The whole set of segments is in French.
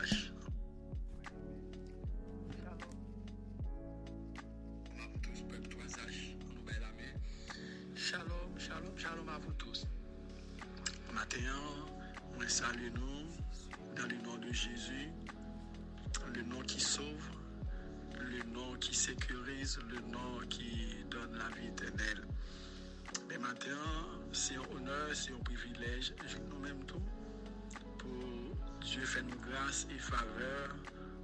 mensagem. Faire nous grâce et faveur,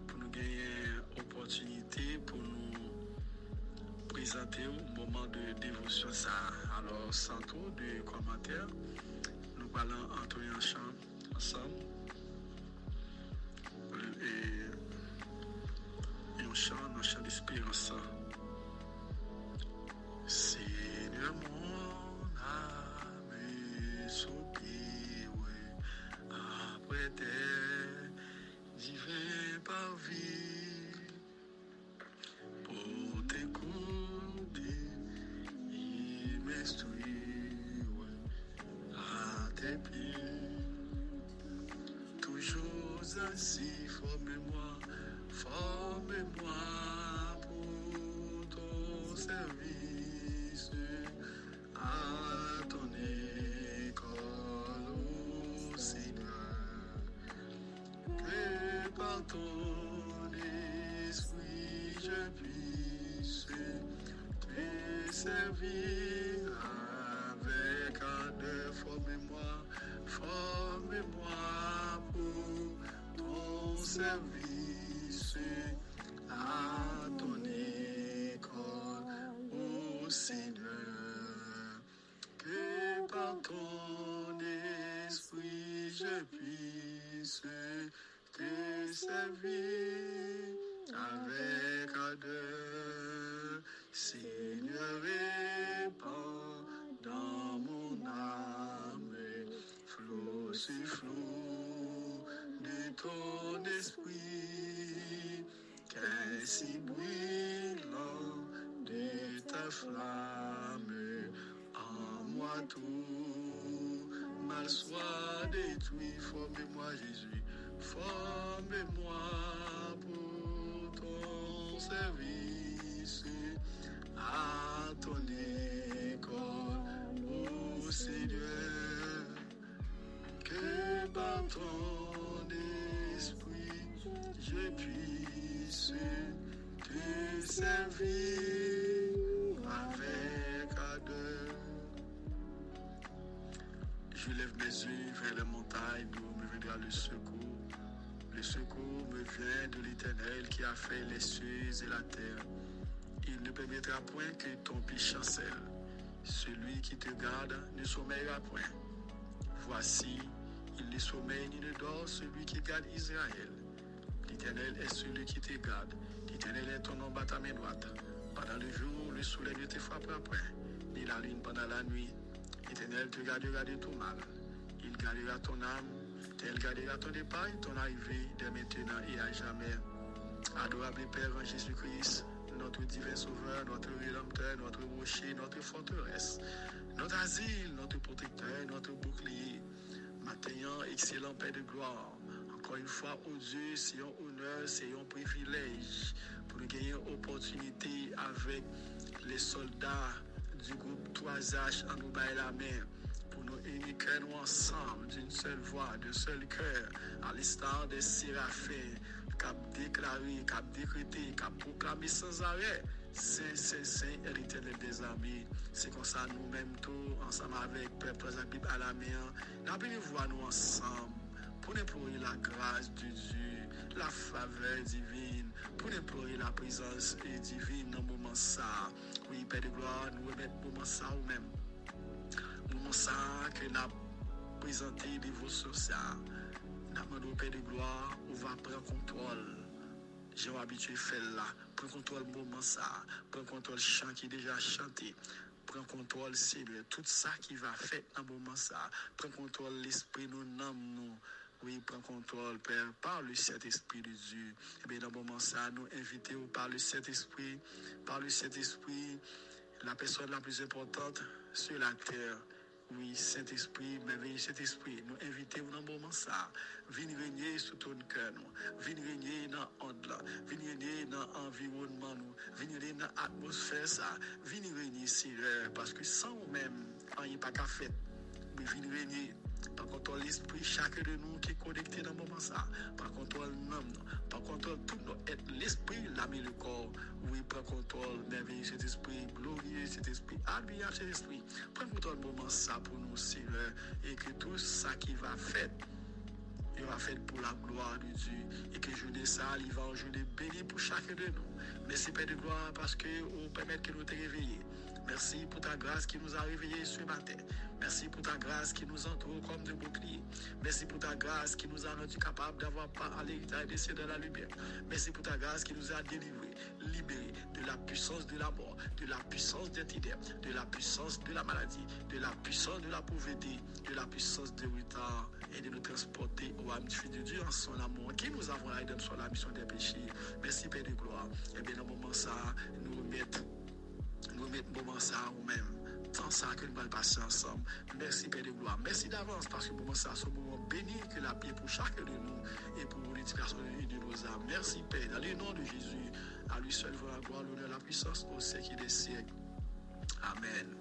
pour nous gagner opportunité, pour nous présenter au moment de dévotion. Alors, sans trop de commentaires, nous allons entrer en chant ensemble. Et, et on chante un chant et m'instruire à tes pieds. Toujours ainsi, service à ton école, ô Seigneur. Que par ton esprit je puisse te servir qu'ainsi brûlant de ta flamme en moi tout. Mal soit détruit. Forme-moi, Jésus, forme-moi pour ton service. À ton école, ô Seigneur, que par ton esprit je puisse servir avec ardeur. Je lève mes yeux vers les montagnes d'où me viendra le secours. Le secours me vient de l'Éternel qui a fait les cieux et la terre. Il ne permettra point que ton pied chancelle. Celui qui te garde ne sommeillera point. Voici, il ne sommeille ni ne dort celui qui garde Israël. L'Éternel est celui qui te garde. L'Éternel est ton ombre à ta main droite. Pendant le jour, le soleil ne te frappera point, ni la lune pendant la nuit. L'Éternel te gardera de tout mal. Il gardera ton âme, tel gardera ton départ, ton arrivée, dès maintenant et à jamais. Adorable Père en Jésus-Christ, notre divin Sauveur, notre Rédempteur, notre rocher, notre forteresse, notre asile, notre protecteur, notre bouclier, maintenant excellent Père de gloire. Encore une fois, oh Dieu, c'est un honneur, c'est un privilège pour nous gagner opportunité avec les soldats du groupe 3H en nous bailler la main pour nous unir nous ensemble d'une seule voix, d'un seul cœur, à l'instar des séraphins, cap déclaré, cap décrété, cap proclamé sans arrêt. Saint, Saint, et l'éternel des armées. C'est comme ça, nous-mêmes, tous, ensemble avec Peuple la Bible à la main, nous voir nous ensemble pour déplorer la grâce de Dieu, la faveur divine, pour déplorer la présence divine dans le moment ça. Oui, Père de gloire, nous remettons le moment ça ou même. Le moment ça que nous avons présenté dévotion ça. Nous demandons au Père de gloire, on va prendre contrôle. J'ai habitué faire là. Prends contrôle moment ça. Prends contrôle chant qui est déjà chanté. Pren kontrol, Seigneur, tout sa ki va fet nan mouman sa. Pren kontrol l'esprit nou nanm nou. Oui, prends contrôle, Père, par le Saint-Esprit de Dieu. Et bien, dans le moment ça, nous invitons par le Saint-Esprit, par le Saint-Esprit, la personne la plus importante sur la terre. Oui, Saint-Esprit, merveilleux Saint-Esprit, nous invitons dans le moment ça. Venez régner sous ton cœur. Venez régner dans là. Venez régner dans l'environnement. Venez régner dans l'atmosphère ça. Venez régner, Seigneur, parce que sans nous-mêmes, il n'y a pas qu'à faire. Venez régner par contre, l'esprit, chacun de nous qui est connecté dans le moment ça. Par contre, l'homme, par contre, tout notre être, l'esprit, l'âme et le corps. Oui, par contrôle, merveilleux cet esprit, glorieux cet esprit, admirable cet esprit. Prends contrôle le moment ça pour nous, Seigneur, et que tout ça qui va faire, il va faire pour la gloire de Dieu. Et que journée ça, il va en journée béni pour chacun de nous. Merci Père de gloire parce que vous permettez que nous te. Merci pour ta grâce qui nous a réveillés ce matin. Merci pour ta grâce qui nous entoure comme de boucliers. Merci pour ta grâce qui nous a rendu capables d'avoir pas à l'héritage de dans la lumière. Merci pour ta grâce qui nous a délivrés, libérés de la puissance de la mort, de la puissance des ténèbres, de la puissance de la maladie, de la puissance de la pauvreté, de la puissance de retard et de nous transporter au âme de Dieu en son amour qui nous avons aidé dans la mission des péchés. Merci Père de gloire. Et bien, dans le moment ça, nous remettons nous mettons moment ça nous-mêmes. Tant ça que nous allons passer ensemble. Merci Père de gloire. Merci d'avance parce que moment ça, c'est un moment béni que la paix pour chacun de nous et pour l'éducation de nos âmes. Merci Père. Dans le nom de Jésus, à lui seul vaut la gloire, l'honneur, la puissance au siècle des siècles. Amen.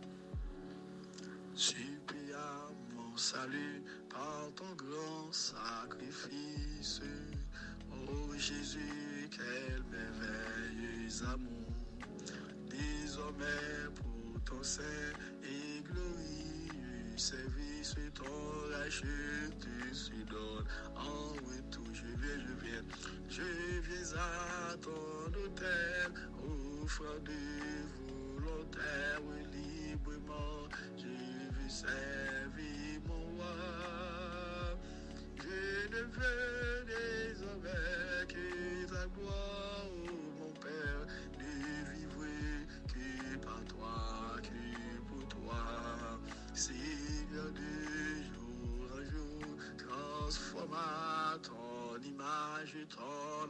Tu à mon salut par ton grand sacrifice. Oh Jésus, quel merveilleux amour désormais pour ton saint et glorieux service, ton rachet tu donne. En retour, je viens, je viens, je viens à ton hôtel, offrant de volontaire librement, je veux servir mon roi. Je ne veux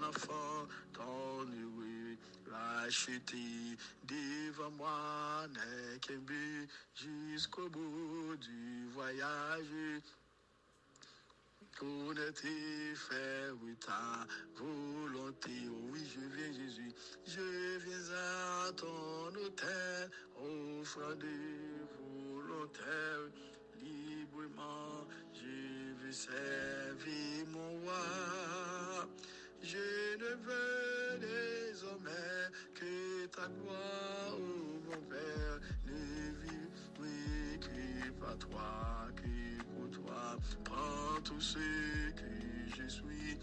enfant, ton heureux, racheté devant moi n'est qu'un jusqu'au bout du voyage. Connaître et faire oui, ta volonté. Oh oui, je viens, Jésus. Je viens à ton hôtel, offrant des volontaires. Librement, je veux servir mon roi. Ta gloire, oh Père, ne vivre que par toi, que pour toi. Prends tout ce que je suis,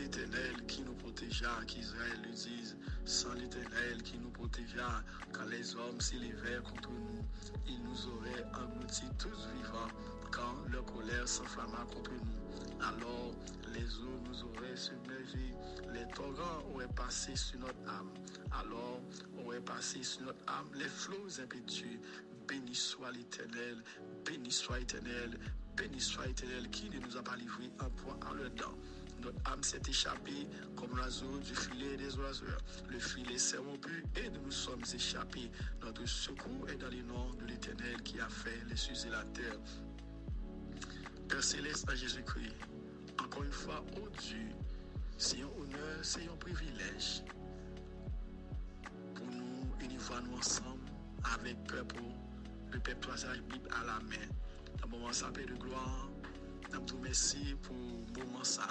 l'éternel qui nous protégea, qu'Israël le dise, sans l'éternel qui nous protégea, quand les hommes s'élevèrent contre nous, ils nous auraient engloutis tous vivants, quand leur colère s'enflamma contre nous. Alors les eaux nous auraient submergés, les torrents auraient passé sur notre âme. Alors auraient passé sur notre âme les flots impétueux. Béni soit l'éternel, béni soit l'éternel, béni soit l'éternel qui ne nous a pas livré un point en le dent. Notre âme s'est échappée comme l'oiseau du filet des oiseaux. Le filet s'est rompu et nous nous sommes échappés. Notre secours est dans les noms de l'Éternel qui a fait les cieux et la terre. Père céleste à Jésus-Christ, encore une fois, oh Dieu, c'est un honneur, c'est un privilège pour nous unir nous ensemble avec peuple, le peuple passage à la main. Le moment ça, de gloire, vous merci pour le moment ça.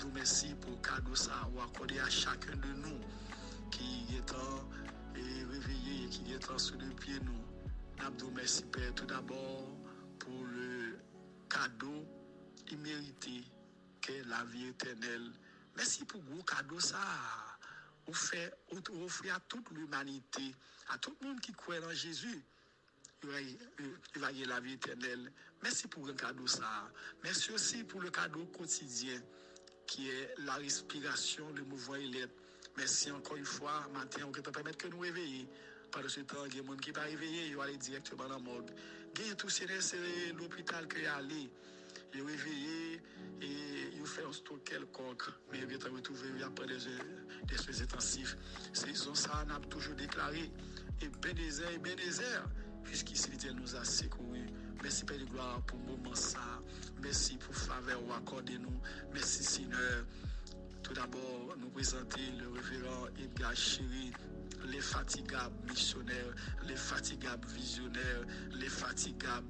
Vous merci pour le cadeau ça ou accordé à chacun de nous qui est en réveillé, qui est en sous le pied nous. Abdou, merci Père, tout d'abord pour le cadeau immérité qu'est la vie éternelle. Merci pour gros cadeau ça. Vous fait offrir à toute l'humanité, à tout le monde qui croit en Jésus. Y la vie éternelle. Merci pour le cadeau ça. Merci aussi pour le cadeau quotidien qui est la respiration, le mouvement l'être. Merci encore une fois, matin, on peut permettre que nous réveillions. Pendant ce temps, il y a des gens qui ne sont pas réveillés, ils vont aller directement dans la morgue. Il y a ces c'est l'hôpital qui est allé. Ils sont réveillés et ils font un stock quelconque. Mais ils vont retrouver après des, des soins intensifs. C'est ça, on a toujours déclaré. Et Bénézer, et Bénézer, puisqu'ici, nous a secourus. Merci Père de gloire pour le moment ça. Merci pour faveur ou accordé nous. Merci Seigneur. Tout d'abord, nous présenter le révérend Edgar Chéri, les fatigables missionnaires, les fatigables visionnaires, les fatigables,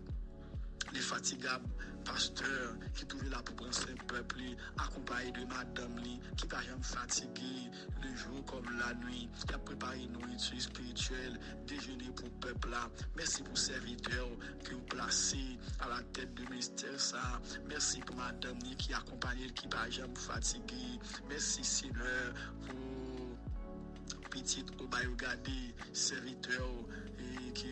les fatigables pasteurs qui trouvaient là pour prendre un peuple, accompagné de madame li, qui pas jamais fatigué, le jour comme la nuit, qui a préparé une nourriture spirituelle, déjeuner pour peuple là. Merci pour serviteurs que vous placez à la tête du ministère ça. Merci pour madame qui accompagne, qui pas jamais fatigué. Merci Seigneur pour petit au regarder serviteur et qui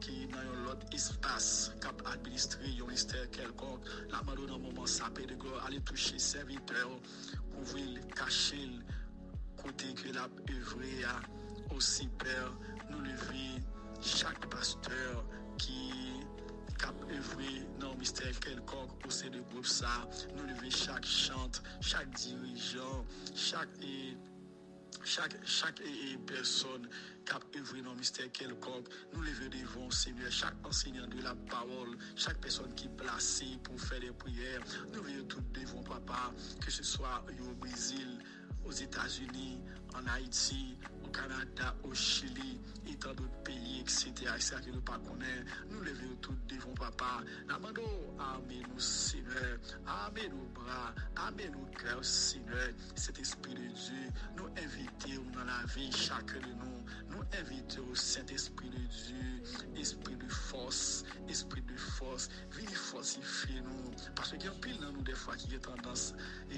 qui dans l'autre espace cap administrer un ministère quelconque la mando dans moment sapé de gloire aller toucher serviteur couvrir cacher côté que la œuvré aussi père nous lever chaque pasteur qui cap œuvré dans mystère quelconque au sein de groupe ça. Nous lever chaque chante chaque dirigeant chaque personne qui a œuvré dans le mystère quelconque, nous levons devant Seigneur, chaque enseignant de la parole, chaque personne qui est placée pour faire des prières, nous veillons tout devant Papa, que ce soit au Brésil, aux États-Unis, en Haïti, Kanada, o Chili, et tant d'autres pays, etc. C'est à que nous pas connaître. Nous levons tout devant papa. Namando, armez-nous, Seigneur. Armez-nous, bras. Bras, Amen, nos cœurs, Seigneur, cet Esprit de Dieu, nous invitons dans la vie, chacun de nous, nous invitons au Saint-Esprit de Dieu, Esprit de force, Esprit de force, venez fortifier nous, parce qu'il y a un pile dans nous des fois qui est tendance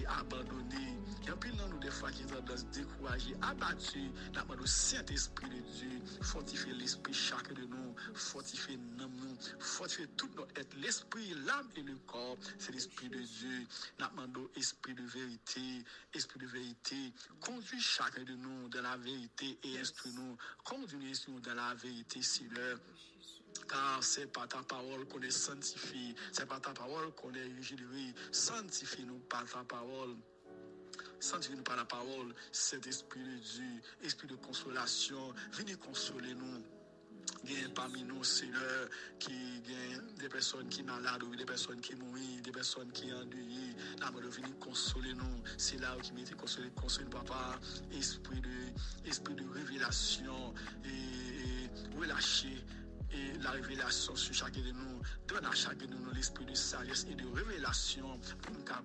à abandonner, il y a un pile dans nous des fois qui est tendance à décourager, abattu, dans le Saint-Esprit de Dieu, fortifier l'esprit chacun de nous, fortifier nous, fortifier tout notre être, l'esprit, l'âme et le corps, c'est l'esprit de Dieu. Nous esprit de vérité, esprit de vérité, conduis chacun de nous dans la vérité et instruis-nous, conduis-nous dans la vérité, Seigneur. Car c'est par ta parole qu'on est sanctifié, c'est par ta parole qu'on est régénéré. Sanctifie-nous par ta parole. Sanctifie-nous par la parole, cet esprit de Dieu, esprit de consolation, venez consoler nous. Parmi nous, Seigneur, qui gagne des personnes qui malades, des personnes qui mourent, des personnes qui endeuillées. Là, nous venir consoler nous. C'est là qui m'était consolé, consoler papa. Esprit de, esprit de révélation et, relâcher la révélation sur chacun de nous. Chacun de nous l'esprit de sagesse et de nous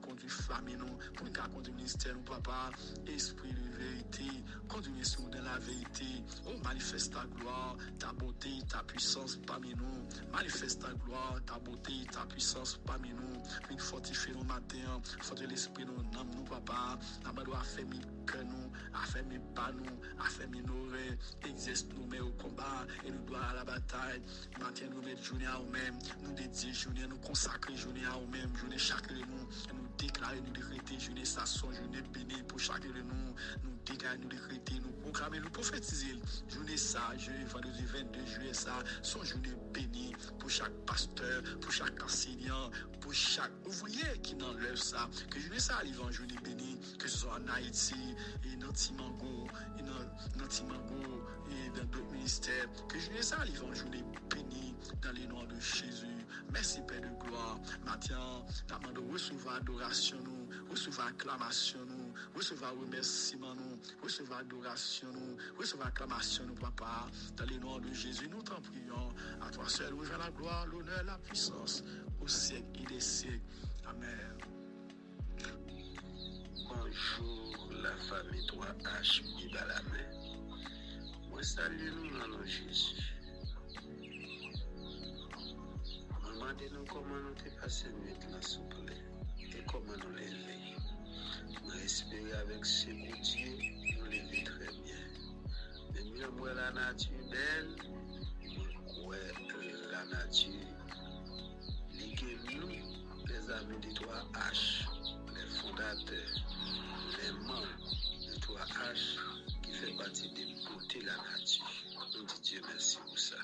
conduire ministère nous, papa. Esprit de vérité, conduisez-nous dans la vérité. Oh, manifeste ta gloire, ta beauté, ta puissance parmi nous. Manifeste ta gloire, ta beauté, ta puissance matins, fortifier l'esprit nous, nom nous, papa. La doit affermir que nous, affermir pas nous, affermir nos rêves, exerce nous, mais au combat et nous doit à la bataille. Matin, nous mettre journée à nous-mêmes, nous dédier journée, nous consacrer journée à nous-mêmes, journée chacun de nous, nous déclarer, nous décréter journée ça son journée bénie pour chacun de nous, déclarer, nous décréter, nous proclamer, nous prophétiser. Journée ça, jeudi, vendredi 22 juillet ça, son journée bénie pour chaque pasteur, pour chaque enseignant, pour chaque ouvrier qui n'enlève ça. Que journée ça arrive en journée bénie, que ce soit en Haïti, et dans Timango, et dans, dans Timango, et dans d'autres ministères. Que journée ça arrive en journée bénie dans les noms de Jésus. Merci Père de gloire. Maintenant, nous demandons recevoir adoration nous, recevoir acclamation nous, recevoir remerciement nous, recevoir adoration nous, recevoir acclamation nous, papa. Dans les noms de Jésus, nous t'en prions. À toi seul, revient la gloire, l'honneur, la puissance au siècle et des siècles. Amen. Bonjour, la famille 3H dans la main. Moi, salut nous dans Jésus. Mandez-nous comment nous te passé nuit là, s'il vous plaît. Et comment nous lever. Nous espérons avec ce que Dieu nous lever très bien. Mais mieux, moi, la nature belle, ouais, la nature, ligue nous, les amis des 3H, les fondateurs, les membres de 3H, qui fait partie des beautés de la nature. Nous disons Dieu merci pour ça.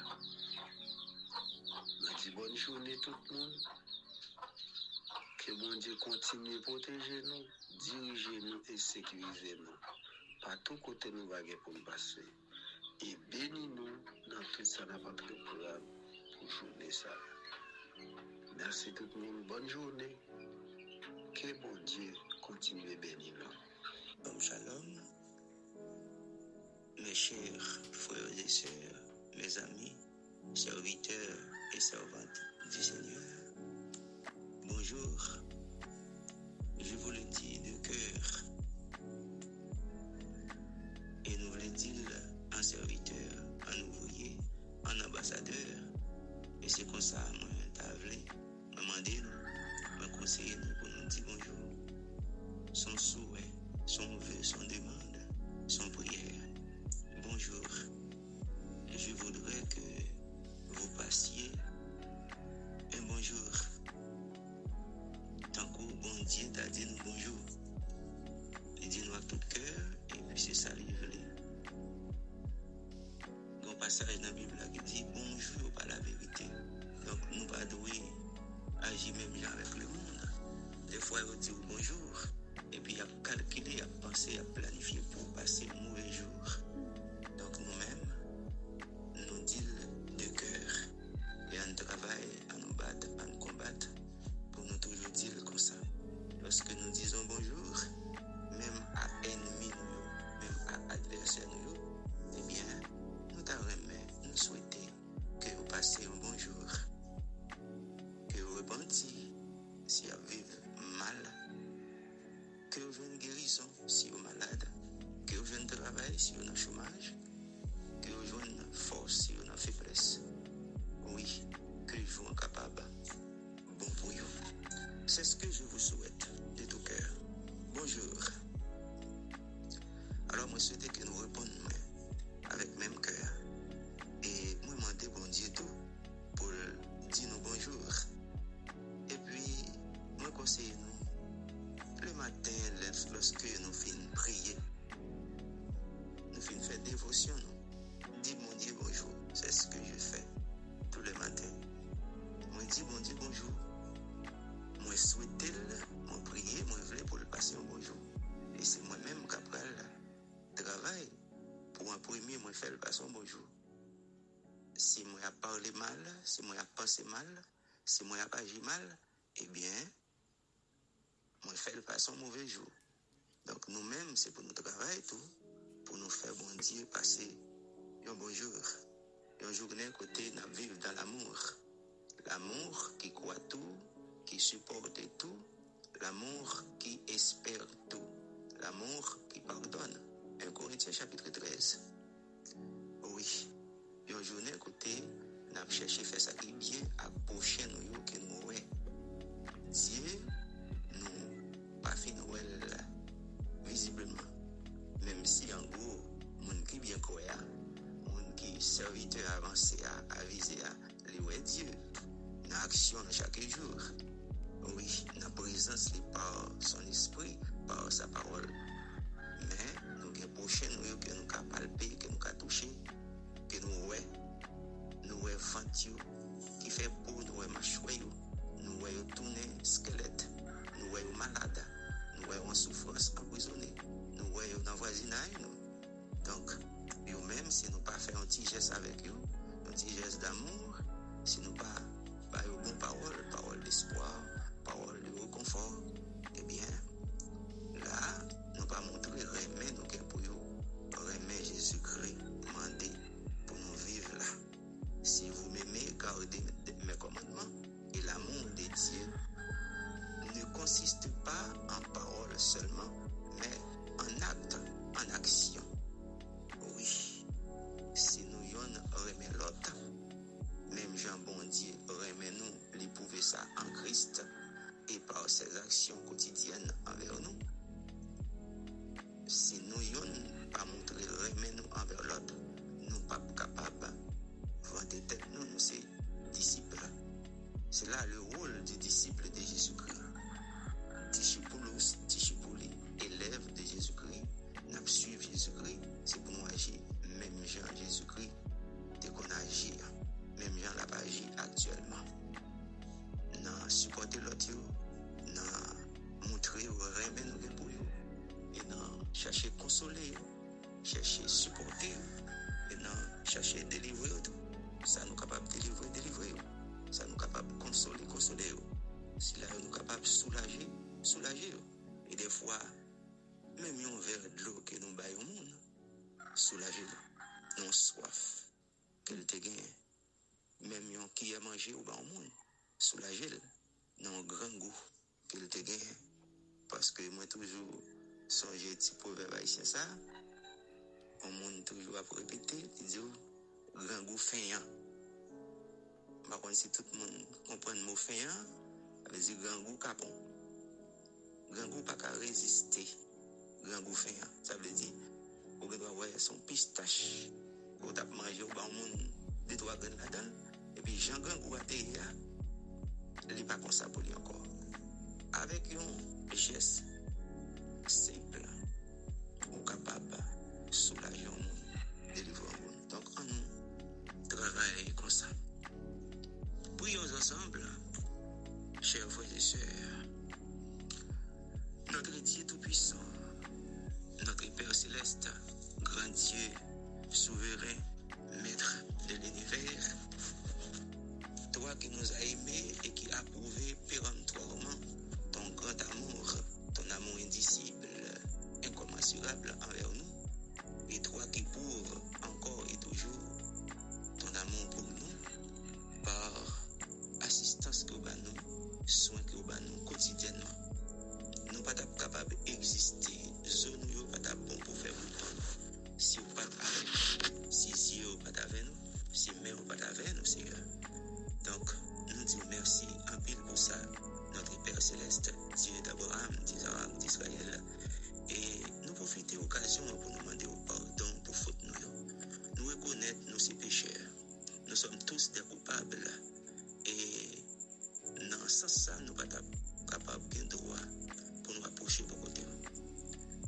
Nous journée tout le monde. Que bon Dieu continue à protéger nous, diriger nous et sécuriser nous. Par tout côté nous va pour nous passer. Et bénis nous dans tout ça pas de programme pour journée ça. Merci tout le monde. Bonne journée. Que bon Dieu continue à bénir nous. Bon shalom, mes chers frères et sœurs, mes amis, serviteurs et servantes du Seigneur. Bonjour, je vous le dis de cœur. Et nous le dit en serviteur, en ouvrier, en ambassadeur. Et c'est comme ça, moi, t'avais demandé me conseiller pour nous dire bonjour. Son souhait, son vœu, son demande, son prière. Bonjour. Je voudrais que vous passiez bonjour. Tant que bon Dieu t'a dit nous bonjour. Il dit nous à tout cœur et puis c'est ça a un passage dans la Bible qui dit bonjour par la vérité. Donc nous pas agir même avec le monde. Des fois, il dit bonjour. Mal, si moi, a pensé mal, si moi, a agi mal, eh bien, moi, faire le passer un mauvais jour. Donc, nous-mêmes, c'est pour nous travailler tout, pour nous faire, bon Dieu, passer un bonjour. Une journée côté, nous vivre dans l'amour. L'amour qui croit tout, qui supporte tout, l'amour qui espère tout, l'amour qui pardonne. 1 Corinthiens chapitre 13. Oui, une journée côté, nap chèche fè sa ki byen ak bon chè nou yo ke nou wè. Diye, nou pa fin wèl vizibleman. Mèm si an go, moun ki byen kouè a, moun ki servite avansè a, avize a, li wè Diyo. Nan aksyon nan chakè jour. Oui, nan prezans li par son espè. Mangé au bas au monde, soulager non grand goût qu'elle te gagne. Parce que moi, toujours, songer petit proverbe haïtien ça, on monde toujours à répéter, il dit, grand goût feignant. Par contre, si tout le monde comprend le mot feignant, veut dire grand goût capon. Grand goût pas qu'à résister. Grand goût feignant, ça veut dire, on doit avoir son pistache. On t'a mangé au bon monde, deux, trois graines là-dedans. epi jan gen gwa te ya, li pa konsa pou li ankon. Awek yon jes, se nous disons merci en pile pour ça, notre Père Céleste, Dieu d'Abraham, d'Isaac, d'Israël. Et nous profitons de l'occasion pour nous demander au pardon pour faute nous. Nous reconnaître nos ces pécheurs. Nous sommes tous des coupables. Et dans ce sens, nous ne sommes pas capables de droit pour nous approcher de côté.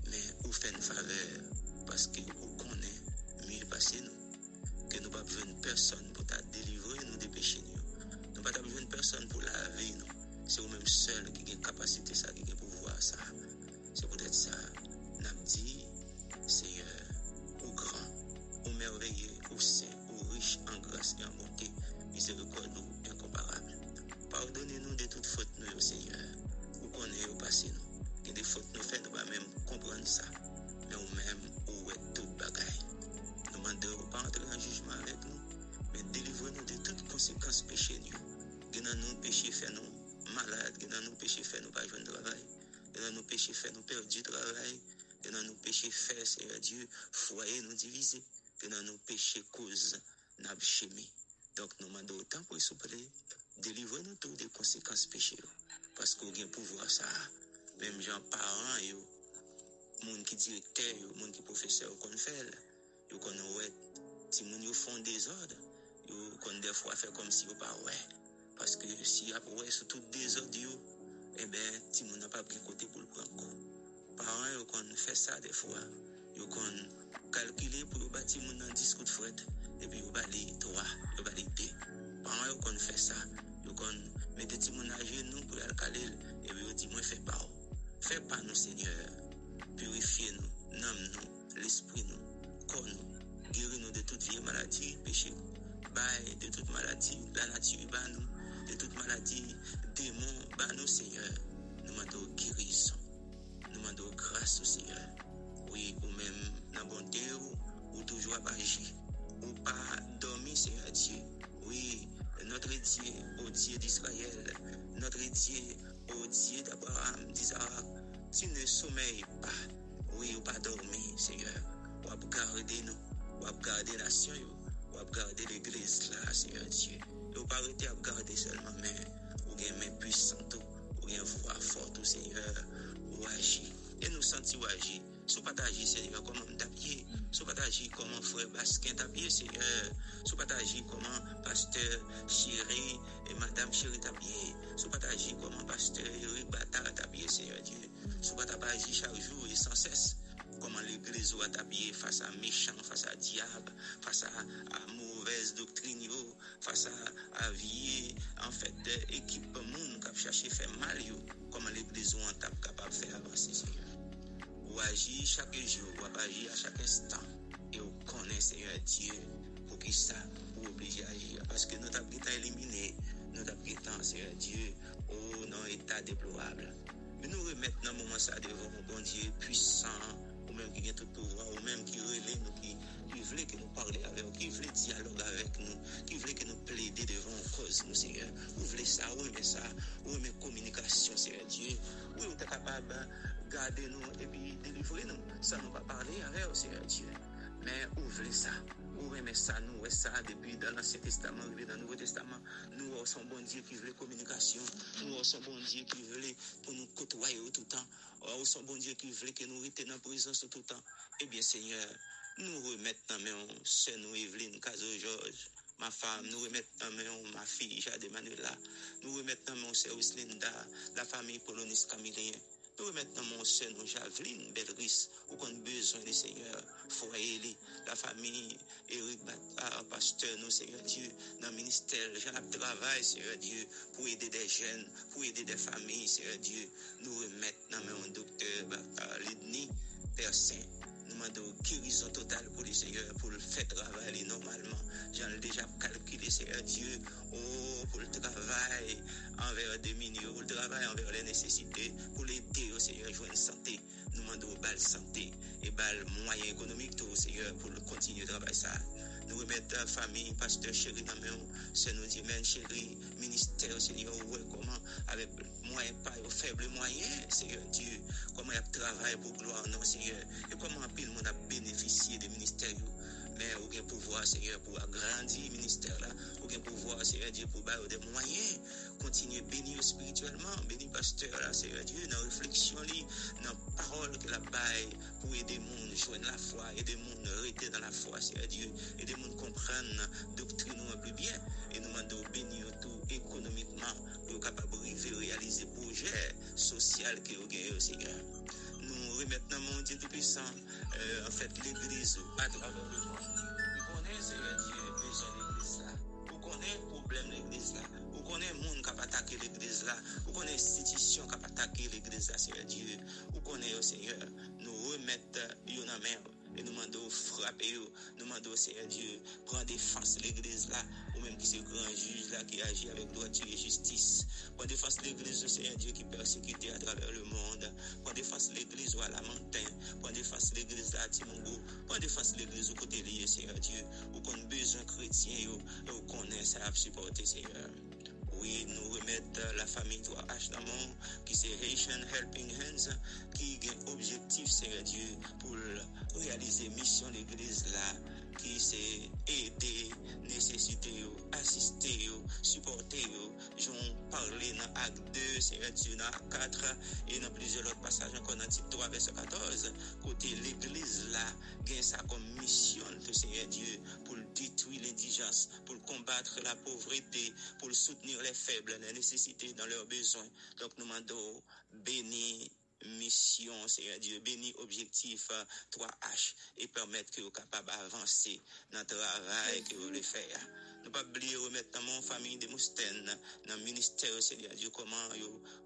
Mais vous faites une faveur parce que vous connaissez mieux passé nous. Que nous pas besoin de personne nan nou peche fè nou perdi travay, ke nan nou peche fè seye diyo fwaye nou divize, ke nan nou peche kouz nab chemi. Donk nou mande otan pou souple, delivre nou tou de konsekans peche yo. Pasko gen pouvo a sa, mem jan paran yo, moun ki direkter yo, moun ki profeseur kon fel, yo kon wet, ti moun yo fon dezod, yo kon defwa fè kom si yo pa wè. Paske si ap wè sou tout dezod yo, Eh ebe, ti moun nan pa gen kote pou l prankou. Paran yo kon fè sa defwa, yo kon kalkile pou yo ba ti moun nan diskout fred, epi yo ba li 3, yo ba li 2. Paran yo kon fè sa, yo kon mette ti moun nan genou pou al kalil, epi yo di mwen fè pa ou. Fè pa nou, seigneur, purifiye nou, nam nou, l'esprit nou, kon nou, geri nou de tout vie maladi, peche nou, baye de tout maladi, la natu iba nou, de toute maladie, démons, bah nous Seigneur, nous demandons guérison, nous demandons grâce au Seigneur, oui, ou même dans bonté, ou, ou toujours agir, ou pas dormir Seigneur Dieu, oui, notre Dieu, au Dieu d'Israël, notre Dieu, au Dieu d'Abraham, d'Isaac, tu ne sommeilles pas, oui, ou pas dormir, Seigneur, ou garder nous, ou garder la nation, ou garder l'église là, Seigneur Dieu, Yo pa rete ap gade selman men, ou gen men pwisantou, ou gen vwa fort ou seigneur, ou aji. E nou santi ou aji, sou pat aji seigneur koman mtapye, sou pat aji koman fwe basken tapye seigneur, sou pat aji koman pasteur chiri e madame chiri tapye, sou pat aji koman pasteur yori batar tapye seigneur diyo, sou pat ap aji chak jou e san ses. Koman l'Eglise ou atabye fasa mechan, fasa diab, fasa a mouvez doktrin yo, fasa a vie, an fèt ekip moun kap chache fè mal yo. Koman l'Eglise ou an tap kapap fè avansi seyo. Ou aji chake jo, ou aji a chake stan, e ou konen seyo a Diyo pou ki sa ou oblije aji. Paske nou tap gita elimine, nou tap gita seyo a Diyo ou nan eta deplorable. Men nou remet nan mouman sa devon, bon Diyo, pwisan, qui a tout pouvoir, ou même qui relève nous, qui, qui voulait que nous parlions avec nous, qui voulait dialoguer avec nous, qui voulait que nous plaider devant cause, nous, Seigneur. Vous voulez ça, oui, mais ça, oui, mais communication, Seigneur Dieu. Oui, vous êtes capable de garder nous et puis délivrer nous. Ça, nous va parler avec vous, Seigneur Dieu. Mais vous voulez ça? Ou remet ça, nous, et ça, depuis dans l'Ancien Testament, dans le Nouveau Testament, nous sommes bon Dieu qui veut communication, nous sommes bon Dieu qui veut pour nous côtoyer tout le temps, nous sommes bon Dieu qui veut que nous retenions en présence tout le temps. Eh bien, Seigneur, nous remettons dans main, c'est nous, Evelyne, Caso Georges, ma femme, nous remettons main, ma fille, Jade Manuela, nous remettons main, c'est Linda, la famille Polonis Camillien, remettons dans mon sœur, nous, Javeline, Belris, ou a besoin du Seigneur, la famille, Eric Batard, pasteur, nous, Seigneur Dieu, le ministère, j'en travail, Seigneur Dieu, pour aider des jeunes, pour aider des familles, Seigneur Dieu, Batard, Lidni, Père Saint, nous demandons guérison totale pour le Seigneur, pour le faire travailler normalement. J'en ai déjà Seigneur Dieu, oh, pour le travail envers des mineurs, pour le travail envers les nécessités, pour l'aider au Seigneur, jouer une santé. Nous demandons balle santé et balle moyen économique, tout, Seigneur, pour le continuer de travailler. Nous remettons la famille, pasteur chéri, dans c'est nous dit, men chéri, ministère, Seigneur, comment, avec moyens, pas aux faibles moyens, Seigneur Dieu, comment il y a travail pour gloire, non, Seigneur, et comment pile le monde a bénéficié des ministères, men ou gen pouvoi seye pou agrandi minister la, ou gen pouvoi seye diye pou bayo de mwayen, kontinye beni yo spirituelman, beni pasteur la seye diye nan refleksyon li, nan parol ke la baye pou ede moun jwen la fwa, ede moun rete dan la fwa seye diye, ede moun kompren doktrine ou an pli bien, e nou mande ou beni yo tou ekonomikman pou yo kapab rive realize proje sosyal ke yo gen yo seye. met nan moun din di pisan, an euh, fèt l'Eglise ou adou avèm le moun. Ou konen se yè diye bejan l'Eglise la, ou konen problem l'Eglise la, ou konen moun kap atake l'Eglise la, ou konen institisyon kap atake l'Eglise la, se yè diye, ou konen yo se yè, nou remèt yon amèm. Et nous demandons frapper, nous demandons Seigneur Dieu, prendre défense l'église là, ou même qui c'est grand juge là qui agit avec droiture et justice. Prendre défense l'église, Seigneur Dieu, qui persécute à travers le monde. Prendre défense l'église à la montagne. Prendre défense l'église à Timongo. Prendre défense l'église au côté lié, Seigneur Dieu. Ou qu'on besoin chrétien, ou qu'on ait ça à supporter, Seigneur. Oui, nous remettons la famille 3H dans mon, qui c'est Haitian Helping Hands, qui a un objectif, pour réaliser mission l'église là, qui c'est aider, nécessiter, assister, supporter. J'en parlais dans acte 2, Seigneur Dieu, dans acte 4, et dans plusieurs autres passages encore dans type 3, verset 14. Côté l'église là, gagne ça comme mission, le Seigneur Dieu, pour détruire l'indigence, pour combattre la pauvreté, pour soutenir les faibles, les nécessités dans leurs besoins. Donc nous demandons béni mission, Dieu, béni objectif 3H et permettre que vous capable d'avancer dans le travail que vous voulez faire. Ne pas oublier remettre dans mon famille de Moustaine, dans le ministère, Seigneur Dieu, comment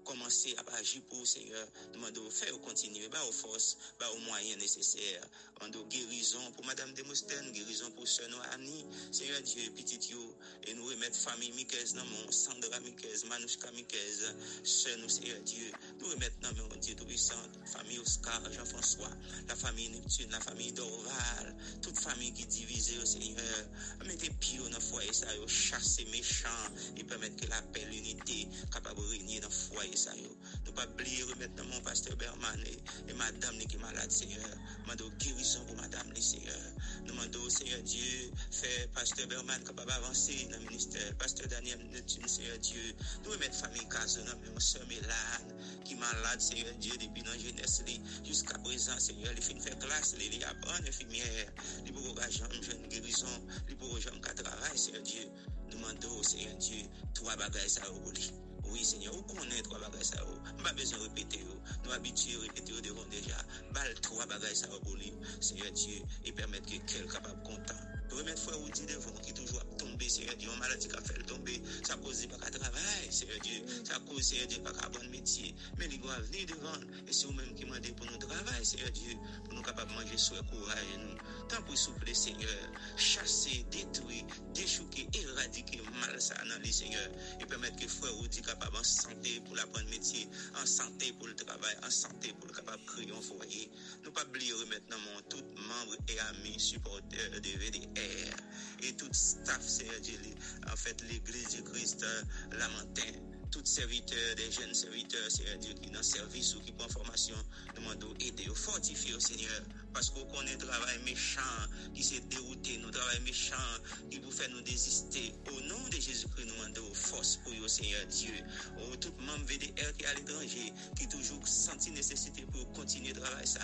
commencer à agir pour Seigneur. Demandons faire continuer, bah aux forces, bah aux moyens nécessaires. Demandons guérison pour Madame de Moustaine, guérison pour Sœur Annie, Seigneur Dieu, petit yo, et nous remettre famille Miquez dans mon Sandra Miquez, Manouchka Miquez, Sœur nous, Seigneur Dieu, nous remettre dans mon Dieu Tout-Puissant, famille Oscar, Jean-François, la famille Neptune, la famille Dorval, toute famille qui est divisée au Seigneur, mettez pied dans le foyer sa yo, chase mechan, li pwemet ke la pel unité kapab renyen nan fwaye sa yo. Nou pa bli remet nan moun pasteur Berman e, e madame ni ki malade seigneur. Mando girison pou madame li seigneur. Nou mando seigneur Dieu, fè pasteur Berman kapab avanse nan minister, pasteur Daniel Netum seigneur Dieu. Nou remet fami kazo nan moun se melan ki malade seigneur Dieu debi nan jenes li. Juska prezant seigneur li fin fè klas li li apran infimier. Li pou roga jom jen girison, li pou roga jom ka travay seigneur Dieu. Nous demandons, Seigneur Dieu, trois bagages ça au oui, Seigneur, vous connaissez trois bagages ça. Pas besoin de répéter. Nous habitués à répéter devant déjà. Bal trois bagages pour lui. Seigneur Dieu, et permettre que quelqu'un capable content. Remettre frère ou dit devant qui toujours a tombé, Seigneur Dieu, une maladie qui a fait tomber, ça cause pas qu'à travail, Seigneur Dieu, ça cause, Seigneur Dieu, pas qu'à bon métier. Mais il doit venir devant, et c'est vous-même qui demandez pour nous travailler, Seigneur Dieu, pour nous capables de manger sur courage. Tant pour souffler, Seigneur, chasser, détruire, déchouquer, éradiquer mal ça dans les Seigneur, et permettre que frère ou dit capable en santé pour l'apprendre métier, en santé pour le travail, en santé pour le capable de créer un foyer. Nous pas oublier remettre dans mon tout membres et amis, supporters de VDR et tout staff, Seigneur en fait, l'église du Christ, lamentin tous serviteurs, des jeunes serviteurs, Dieu, qui dans service ou qui prend formation, nous demandons aider, fortifier au Seigneur, parce qu'on connaît travail méchant qui s'est dérouté, nos travail méchant qui vous fait nous désister. Au nom de Jésus-Christ, nous demandons force pour vous, Seigneur Dieu. Au tout membre VDR qui est à l'étranger, qui toujours senti nécessité pour continuer le travail ça.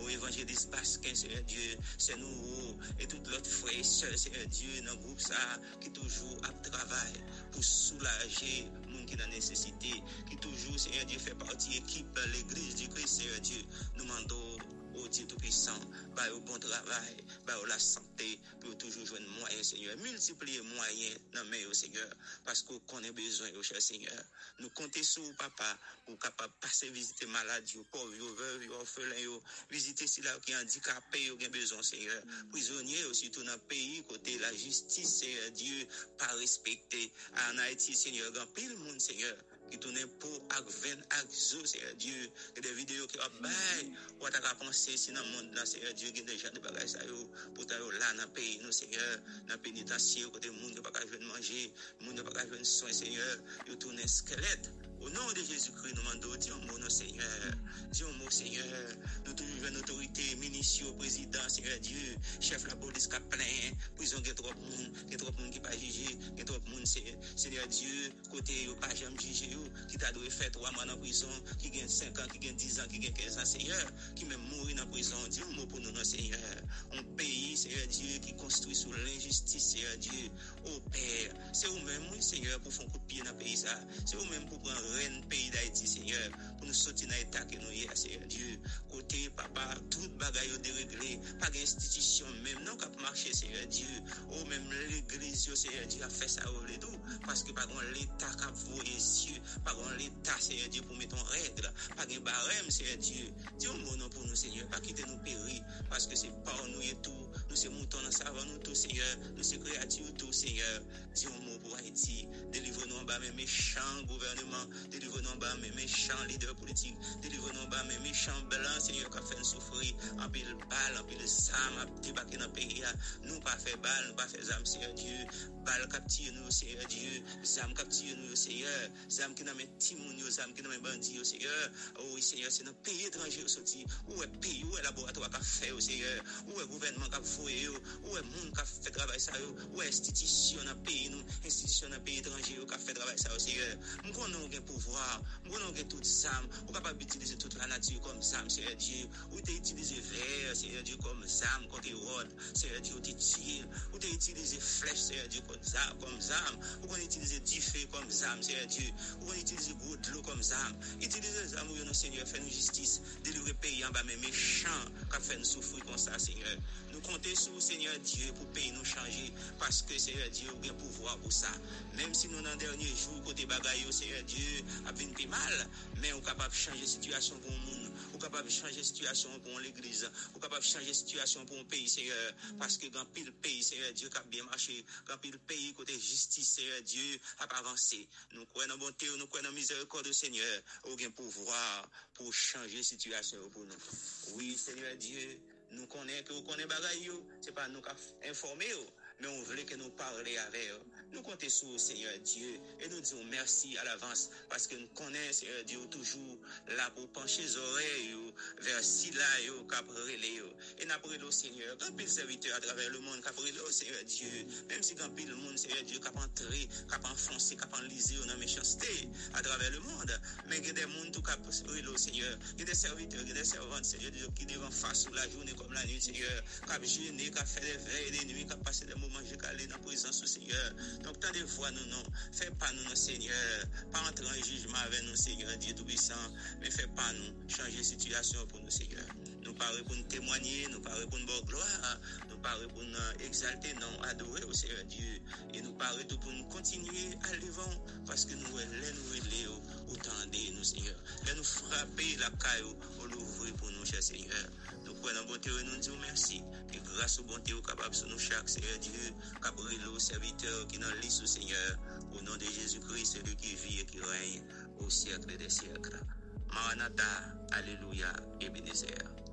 Au évangéliste Basquin, Seigneur Dieu, c'est nous, et tout l'autre frère et soeur, Seigneur Dieu, dans le groupe ça, qui toujours à travail pour soulager moun ki nan nesesite, ki toujou, Seigneur Dieu, fè parti ekip l'Eglise du Christ, Seigneur Dieu, nou mando au Dieu Tout-Puissant, bah, au bon travail, bah, la santé, pour toujours jouer moyen, Seigneur. Multiplier moyens dans au Seigneur, parce qu'on connaît besoin, au cher Seigneur. Nous comptons sur vous, papa, pour capable passer visiter malades, pauvres, veuves, orphelins, visiter ceux là qui sont handicapés, qui ont besoin, Seigneur. Prisonniers aussi, tout dans le pays, côté la justice, Seigneur Dieu, pas respecté. En Haïti, Seigneur, grand pile monde, Seigneur ki tounen pou ak ven ak zo seye Diyo, ki de videyo ki ap bay, wata ka panse si nan moun nan seye Diyo gen de jan de bagay sa yo, pou ta yo la nan peyi nou seye, nan penitasyon kote moun de bagay ven manje, moun de bagay ven son seye, yo tounen skelet. Au nom de Jésus-Christ, nous demandons, Dieu, mon Seigneur, Dieu, mon Seigneur, nous trouvons une autorité, ministre, président, Seigneur Dieu, chef de la police qui a plein, prison, il y a trop de monde, il y a trop de monde qui pas jugé, il y a trop de monde, Seigneur. Dieu, côté, il pas jamais jugé, qui t'a dû faire trois mois dans prison, qui gagne 5 ans, qui gagne 10 ans, qui gagne 15 ans, Seigneur, qui même mourir dans prison, Dieu, mot pour nous, Seigneur. Un pays, Seigneur Dieu, qui construit sur l'injustice, Seigneur Dieu, au Père, c'est vous-même, Seigneur, pour faire un coup de pied dans le pays, ça, c'est vous-même pour prendre reine pays d'Haïti, Seigneur, pou nou soti nan etat ke nou ye aseye diyo. Kote, papa, tout bagay yo deregle, pa gen institisyon menm nan kap marche aseye diyo. Ou menm l'eglise yo aseye diyo a fe oh, sa ou le do, paske pa gen l'etat kap voye siyo, pa gen l'etat aseye diyo pou meton regle, pa gen barem aseye diyo. Diyo mounan pou nou seye, pa kite nou peri, paske se pa ou nou ye tou, nou se mouton nan savan nou tou seye, nou se kreati ou tou seye. Diyo moun pou Haiti, delivre nou an ba men mechan gouvernement, delivre nou an ba men mechan lider, leader politik, delivre nou ba men mechan belan, se nyo ka fen soufri, anpil bal, anpil sam, ap debake nan peyi ya, nou pa fe bal, nou pa fe zam, seye diyo, bal kaptiye nou, seye diyo, zam kaptiye nou, seye, zam ki nan men timoun yo, zam ki nan men bandi yo, seye, ou seye, se nan peyi etranje yo soti, ou e peyi, ou e laboratwa ka fe yo, seye, ou e gouvenman ka foye yo, ou e moun ka fe travay sa yo, ou e institisyon nan peyi nou, institisyon nan peyi etranje yo, ka fe travay sa yo, seye, mkonon gen pouvoar, mkonon gen tout zam, sam, ou kapab itilize tout la nati kom sam, seye diye, ou te itilize ver, seye diye kom sam, kote wad, seye diye ou te tir, ou te itilize flech, seye diye kom sam, ou kon itilize dife kom sam, seye diye, ou kon itilize goudlo kom sam, itilize zam ou yo nou seye, fè nou jistis, delivre peyi an ba men mechan, kap fè nou soufri kon sa seye, Nous comptons sur Seigneur Dieu pour pays nous changer, parce que Seigneur Dieu a un pouvoir pour ça. Même si nous, dans le dernier jour, côté bagaille, Seigneur Dieu, a venu mal, mais on capable de changer la situation pour le monde, on est capable de changer la situation pour l'église, on est capable de changer la situation pour un pays, Seigneur, parce que quand pile pays, Seigneur Dieu, a bien marché, quand pile pays, côté justice, Seigneur Dieu, a avancé. Nous croyons en bonté, nous croyons en miséricorde, Seigneur, au un pouvoir pour changer la situation pour nous. Oui, Seigneur Dieu, Nous connaissons que vous connaissez les bagailles, ce n'est pas nous qui informer, mais on veut que nous parlions avec eux. Nous comptons sur Seigneur Dieu et nous disons merci à l'avance parce que nous connaissons Seigneur Dieu toujours là pour pencher les oreilles vers si là et nous appelons le Seigneur. Quand pile serviteur à travers le monde, qu'après le Seigneur Dieu, même si quand pile le monde, Seigneur Dieu, cap entrer, cap enfoncer, cap enliser dans la méchanceté à travers le monde, mais il y a des gens tout cap le Seigneur. Il y a des serviteurs, il y a des servantes, Seigneur Dieu, qui devant face sur la journée comme la nuit, Seigneur, cap jeûner, cap faire des veilles, des nuits, cap passer des moments, j'ai calé dans la présence du Seigneur. Donk tan de fwa nou nou, fè pa nou nou seigneur, pa antre an jujman ven nou seigneur, diye doubisan, men fè pa nou, chanje situasyon pou nou seigneur. Nou pare pou nou temwanyer, nou pare pou nou bo gloa, nou pare pou nou exalte, nou adore ou seigneur diye, e nou pare tou pou nou kontinye al devan, paske nou wè lè nou wè lè ou, ou tande nou seigneur. Lè nou frape la kayo, ou louvri pou nou chè seigneur. pou elan bonte ou nou di ou mersi. Ke grase ou bonte ou kapab sou nou chak, Seigneur Dieu, kabrilo, serviteur, ki nan lis ou Seigneur, ou nan de Jésus-Christ, selu ki vi e ki rey, ou siècle de siècle. Maranatha, Aleluya, Ebenezer.